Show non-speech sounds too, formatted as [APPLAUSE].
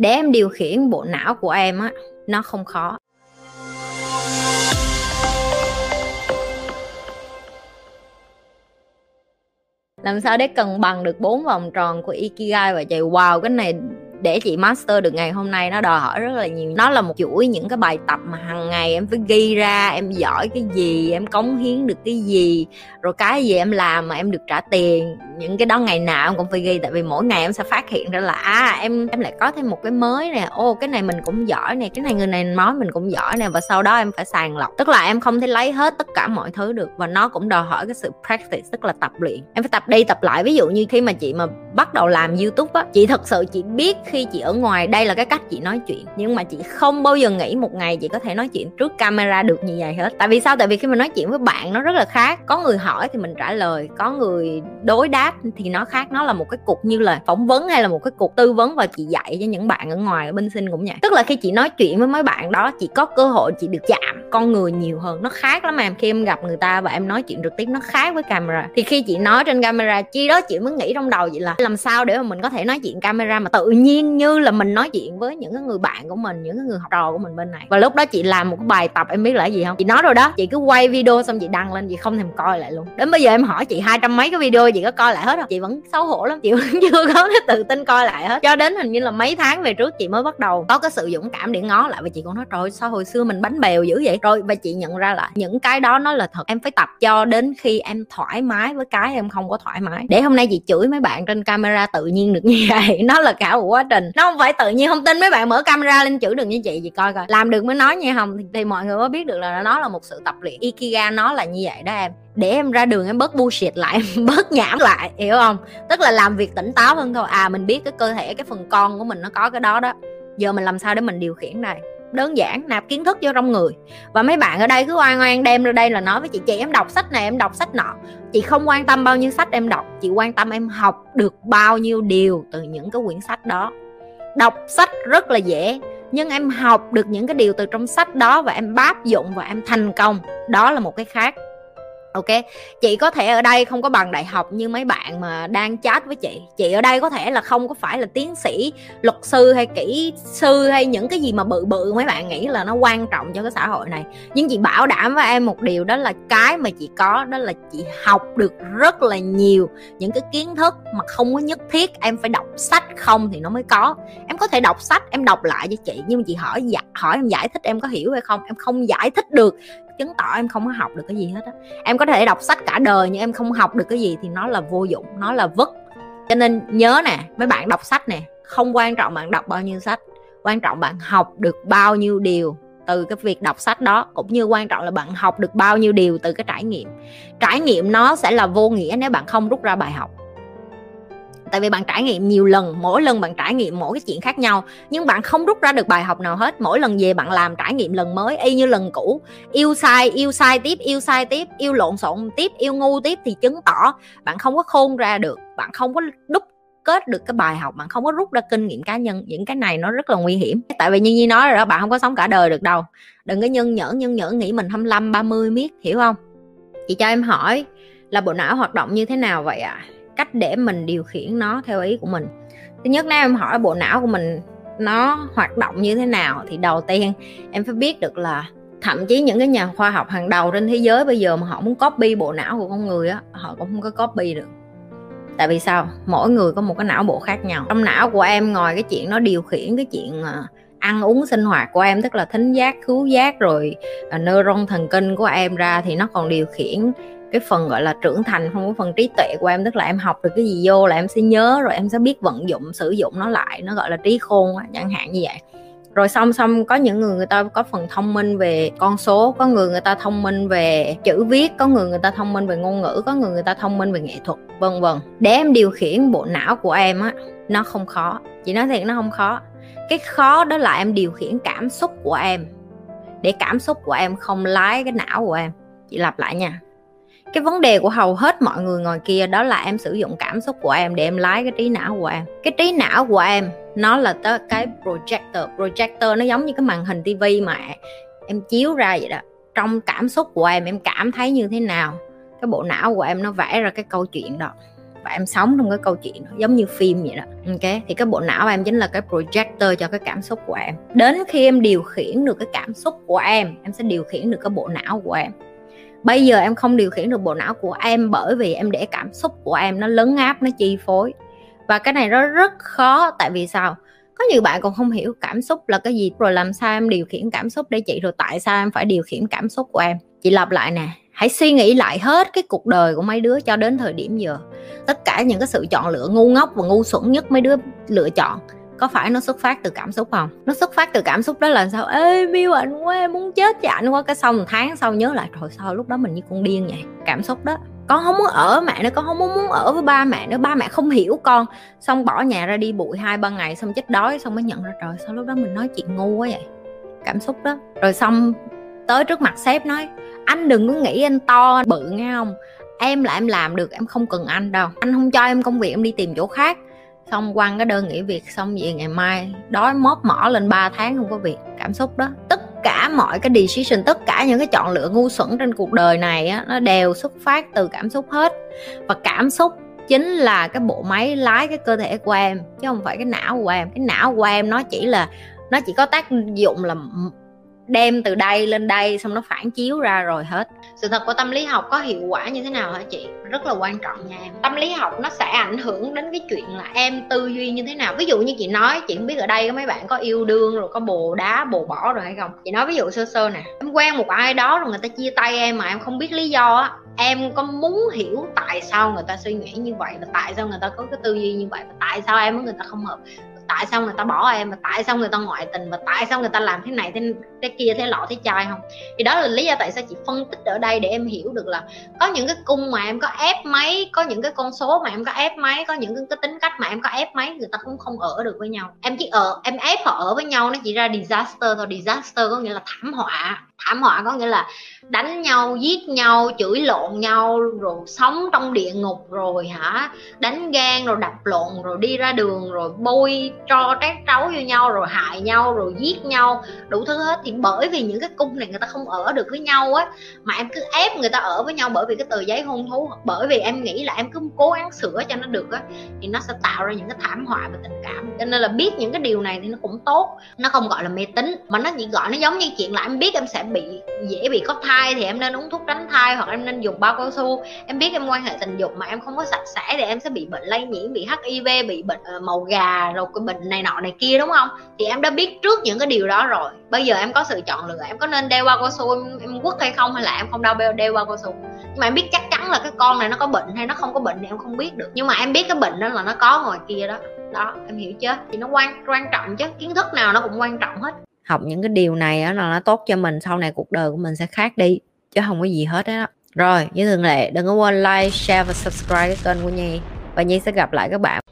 để em điều khiển bộ não của em á, nó không khó. Làm sao để cân bằng được bốn vòng tròn của ikigai và chạy wow, cái này để chị master được ngày hôm nay nó đòi hỏi rất là nhiều. Nó là một chuỗi những cái bài tập mà hàng ngày em phải ghi ra, em giỏi cái gì, em cống hiến được cái gì, rồi cái gì em làm mà em được trả tiền những cái đó ngày nào em cũng phải ghi, tại vì mỗi ngày em sẽ phát hiện ra là à em em lại có thêm một cái mới nè. Ô, cái này mình cũng giỏi nè, cái này người này nói mình cũng giỏi nè, và sau đó em phải sàng lọc. Tức là em không thể lấy hết tất cả mọi thứ được, và nó cũng đòi hỏi cái sự practice, tức là tập luyện. Em phải tập đi tập lại. Ví dụ như khi mà chị mà bắt đầu làm youtube á, chị thật sự chị biết khi chị ở ngoài, đây là cái cách chị nói chuyện. Nhưng mà chị không bao giờ nghĩ một ngày chị có thể nói chuyện trước camera được như vậy hết. Tại vì sao? Tại vì khi mà nói chuyện với bạn nó rất là khác. Có người hỏi thì mình trả lời, có người đối đáp thì nó khác, nó là một cái cục như là phỏng vấn hay là một cái cục tư vấn và chị dạy cho những bạn ở ngoài, ở bên sinh cũng vậy. Tức là khi chị nói chuyện với mấy bạn đó, chị có cơ hội chị được chạm con người nhiều hơn. Nó khác lắm em, khi em gặp người ta và em nói chuyện trực tiếp, nó khác với camera. Thì khi chị nói trên camera, chi đó chị mới nghĩ trong đầu vậy là làm sao để mà mình có thể nói chuyện camera mà tự nhiên như là mình nói chuyện với những cái người bạn của mình, những cái người học trò của mình bên này. Và lúc đó chị làm một cái bài tập, em biết là gì không? Chị nói rồi đó, chị cứ quay video xong chị đăng lên, chị không thèm coi lại luôn. Đến bây giờ em hỏi chị hai trăm mấy cái video, chị có coi lại hết rồi chị vẫn xấu hổ lắm chị [LAUGHS] vẫn chưa có cái tự tin coi lại hết. Cho đến hình như là mấy tháng về trước chị mới bắt đầu có cái sự dũng cảm để ngó lại và chị còn nói trời sao hồi xưa mình bánh bèo dữ vậy? Rồi và chị nhận ra là những cái đó nó là thật. Em phải tập cho đến khi em thoải mái với cái em không có thoải mái. Để hôm nay chị chửi mấy bạn trên camera tự nhiên được như [LAUGHS] vậy nó là cả một quá trình. Nó không phải tự nhiên không tin mấy bạn mở camera lên chửi được như chị chị coi coi. Làm được mới nói nha hồng thì, thì mọi người mới biết được là nó là một sự tập luyện. Ikiga nó là như vậy đó em để em ra đường em bớt bullshit lại, [LAUGHS] em bớt nhảm lại, hiểu không? Tức là làm việc tỉnh táo hơn thôi. À mình biết cái cơ thể, cái phần con của mình nó có cái đó đó. Giờ mình làm sao để mình điều khiển này? Đơn giản, nạp kiến thức vô trong người. Và mấy bạn ở đây cứ oan oan đem ra đây là nói với chị chị, em đọc sách này, em đọc sách nọ. Chị không quan tâm bao nhiêu sách em đọc, chị quan tâm em học được bao nhiêu điều từ những cái quyển sách đó. Đọc sách rất là dễ, nhưng em học được những cái điều từ trong sách đó và em áp dụng và em thành công. Đó là một cái khác ok? Chị có thể ở đây không có bằng đại học như mấy bạn mà đang chat với chị. Chị ở đây có thể là không có phải là tiến sĩ, luật sư hay kỹ sư hay những cái gì mà bự bự, mấy bạn nghĩ là nó quan trọng cho cái xã hội này. Nhưng chị bảo đảm với em một điều, đó là cái mà chị có, đó là chị học được rất là nhiều những cái kiến thức mà không có nhất thiết em phải đọc sách không thì nó mới có. Em có thể đọc sách, em đọc lại cho chị, nhưng mà chị hỏi dạ, hỏi em giải thích em có hiểu hay không? Em không giải thích được chứng tỏ em không có học được cái gì hết á. Em có thể đọc sách cả đời nhưng em không học được cái gì thì nó là vô dụng, nó là vứt. Cho nên nhớ nè, mấy bạn đọc sách nè, không quan trọng bạn đọc bao nhiêu sách, quan trọng bạn học được bao nhiêu điều từ cái việc đọc sách đó, cũng như quan trọng là bạn học được bao nhiêu điều từ cái trải nghiệm. Trải nghiệm nó sẽ là vô nghĩa nếu bạn không rút ra bài học tại vì bạn trải nghiệm nhiều lần, mỗi lần bạn trải nghiệm mỗi cái chuyện khác nhau, nhưng bạn không rút ra được bài học nào hết. Mỗi lần về bạn làm trải nghiệm lần mới, y như lần cũ, yêu sai yêu sai tiếp, yêu sai tiếp, yêu lộn xộn tiếp, yêu ngu tiếp thì chứng tỏ bạn không có khôn ra được, bạn không có đúc kết được cái bài học, bạn không có rút ra kinh nghiệm cá nhân. Những cái này nó rất là nguy hiểm. Tại vì như nhi nói rồi đó, bạn không có sống cả đời được đâu. Đừng có nhân nhẫn nhân nhẫn nghĩ mình 25 30 miết, hiểu không? Chị cho em hỏi là bộ não hoạt động như thế nào vậy ạ? à? Cách để mình điều khiển nó theo ý của mình. Thứ nhất, nếu em hỏi bộ não của mình nó hoạt động như thế nào thì đầu tiên em phải biết được là thậm chí những cái nhà khoa học hàng đầu trên thế giới bây giờ mà họ muốn copy bộ não của con người á, họ cũng không có copy được. Tại vì sao? Mỗi người có một cái não bộ khác nhau. Trong não của em ngoài cái chuyện nó điều khiển cái chuyện à, ăn uống sinh hoạt của em, tức là thính giác, khứu giác rồi à, neuron thần kinh của em ra thì nó còn điều khiển cái phần gọi là trưởng thành, không có phần trí tuệ của em, tức là em học được cái gì vô là em sẽ nhớ, rồi em sẽ biết vận dụng, sử dụng nó lại, nó gọi là trí khôn chẳng hạn như vậy. Rồi song song có những người người ta có phần thông minh về con số, có người người ta thông minh về chữ viết, có người người ta thông minh về ngôn ngữ, có người người ta thông minh về nghệ thuật, vân vân. Để em điều khiển bộ não của em á, nó không khó, chị nói thiệt nó không khó. Cái khó đó là em điều khiển cảm xúc của em. Để cảm xúc của em không lái cái não của em. Chị lặp lại nha cái vấn đề của hầu hết mọi người ngồi kia đó là em sử dụng cảm xúc của em để em lái cái trí não của em. Cái trí não của em nó là tới cái projector. Projector nó giống như cái màn hình tivi mà em chiếu ra vậy đó. Trong cảm xúc của em em cảm thấy như thế nào? Cái bộ não của em nó vẽ ra cái câu chuyện đó. Và em sống trong cái câu chuyện đó, giống như phim vậy đó. Ok? Thì cái bộ não em chính là cái projector cho cái cảm xúc của em. Đến khi em điều khiển được cái cảm xúc của em em sẽ điều khiển được cái bộ não của em bây giờ em không điều khiển được bộ não của em bởi vì em để cảm xúc của em nó lấn áp, nó chi phối. Và cái này nó rất khó, tại vì sao? Có nhiều bạn còn không hiểu cảm xúc là cái gì, rồi làm sao em điều khiển cảm xúc để chị? Rồi tại sao em phải điều khiển cảm xúc của em? Chị lặp lại nè, hãy suy nghĩ lại hết cái cuộc đời của mấy đứa cho đến thời điểm giờ. Tất cả những cái sự chọn lựa ngu ngốc và ngu xuẩn nhất mấy đứa lựa chọn có phải nó xuất phát từ cảm xúc không? Nó xuất phát từ cảm xúc đó là sao? Ê miêu anh quá, em muốn chết cho anh quá. Cái xong một tháng sau nhớ lại rồi sao lúc đó mình như con điên vậy? Cảm xúc đó. Con không muốn ở mẹ nữa con không muốn ở với ba mẹ nữa. Ba mẹ không hiểu con. Xong bỏ nhà ra đi bụi hai ba ngày, xong chết đói, xong mới nhận ra, trời, sao lúc đó mình nói chuyện ngu quá vậy? Cảm xúc đó. Rồi xong tới trước mặt sếp nói, anh đừng có nghĩ anh to bự, nghe không? Em là em làm được, em không cần anh đâu. Anh không cho em công việc, em đi tìm chỗ khác xong quăng cái đơn nghỉ việc xong về ngày mai đói móp mỏ lên 3 tháng không có việc. Cảm xúc đó. Tất cả mọi cái decision tất cả những cái chọn lựa ngu xuẩn trên cuộc đời này á, nó đều xuất phát từ cảm xúc hết. Và cảm xúc chính là cái bộ máy lái cái cơ thể của em chứ không phải cái não của em. Cái não của em nó chỉ là nó chỉ có tác dụng là đem từ đây lên đây xong nó phản chiếu ra rồi hết. Sự thật của tâm lý học có hiệu quả như thế nào hả chị? Rất là quan trọng nha em. Tâm lý học nó sẽ ảnh hưởng đến cái chuyện là em tư duy như thế nào. Ví dụ như chị nói, chị không biết ở đây có mấy bạn có yêu đương rồi có bồ đá, bồ bỏ rồi hay không? Chị nói ví dụ sơ sơ nè. Em quen một ai đó rồi người ta chia tay em mà em không biết lý do á, em có muốn hiểu tại sao người ta suy nghĩ như vậy và tại sao người ta có cái tư duy như vậy và tại sao em với người ta không hợp? Tại sao người ta bỏ em và tại sao người ta ngoại tình và tại sao người ta làm thế này thế, thế kia thế lọ thế chai không? Thì đó là lý do tại sao chị phân tích ở đây để em hiểu được là có những cái cung mà em có ép máy có những cái con số mà em có ép máy có những cái, cái tính cách mà em có ép máy người ta cũng không ở được với nhau. Em chỉ ở em ép họ ở với nhau nó chỉ ra disaster thôi. Disaster có nghĩa là thảm họa thảm họa, có nghĩa là đánh nhau, giết nhau, chửi lộn nhau, rồi sống trong địa ngục, rồi hả, đánh gan rồi đập lộn, rồi đi ra đường, rồi bôi cho trát trấu vô nhau, rồi hại nhau, rồi giết nhau, đủ thứ hết. Thì bởi vì những cái cung này người ta không ở được với nhau á, mà em cứ ép người ta ở với nhau bởi vì cái tờ giấy hôn thú, bởi vì em nghĩ là em cứ cố gắng sửa cho nó được á, thì nó sẽ tạo ra những cái thảm họa về tình cảm. Cho nên là biết những cái điều này thì nó cũng tốt, nó không gọi là mê tín, mà nó chỉ gọi nó giống như chuyện là em biết em sẽ bị dễ bị có thai thì em nên uống thuốc tránh thai hoặc em nên dùng bao cao su. Em biết em quan hệ tình dục mà em không có sạch sẽ thì em sẽ bị bệnh lây nhiễm bị hiv bị bệnh uh, màu gà rồi cái bệnh này nọ này kia đúng không? Thì em đã biết trước những cái điều đó rồi. Bây giờ em có sự chọn lựa em có nên đeo bao cao su em, em quất hay không hay là em không đeo đeo bao cao su? Nhưng mà em biết chắc chắn là cái con này nó có bệnh hay nó không có bệnh thì em không biết được. Nhưng mà em biết cái bệnh đó là nó có ngoài kia đó. Đó em hiểu chưa thì nó quan quan trọng chứ. Kiến thức nào nó cũng quan trọng hết học những cái điều này á là nó tốt cho mình, sau này cuộc đời của mình sẽ khác đi, chứ không có gì hết đó rồi, như thường lệ, đừng có quên like, share và subscribe cái kênh của nhi. Và nhi sẽ gặp lại các bạn.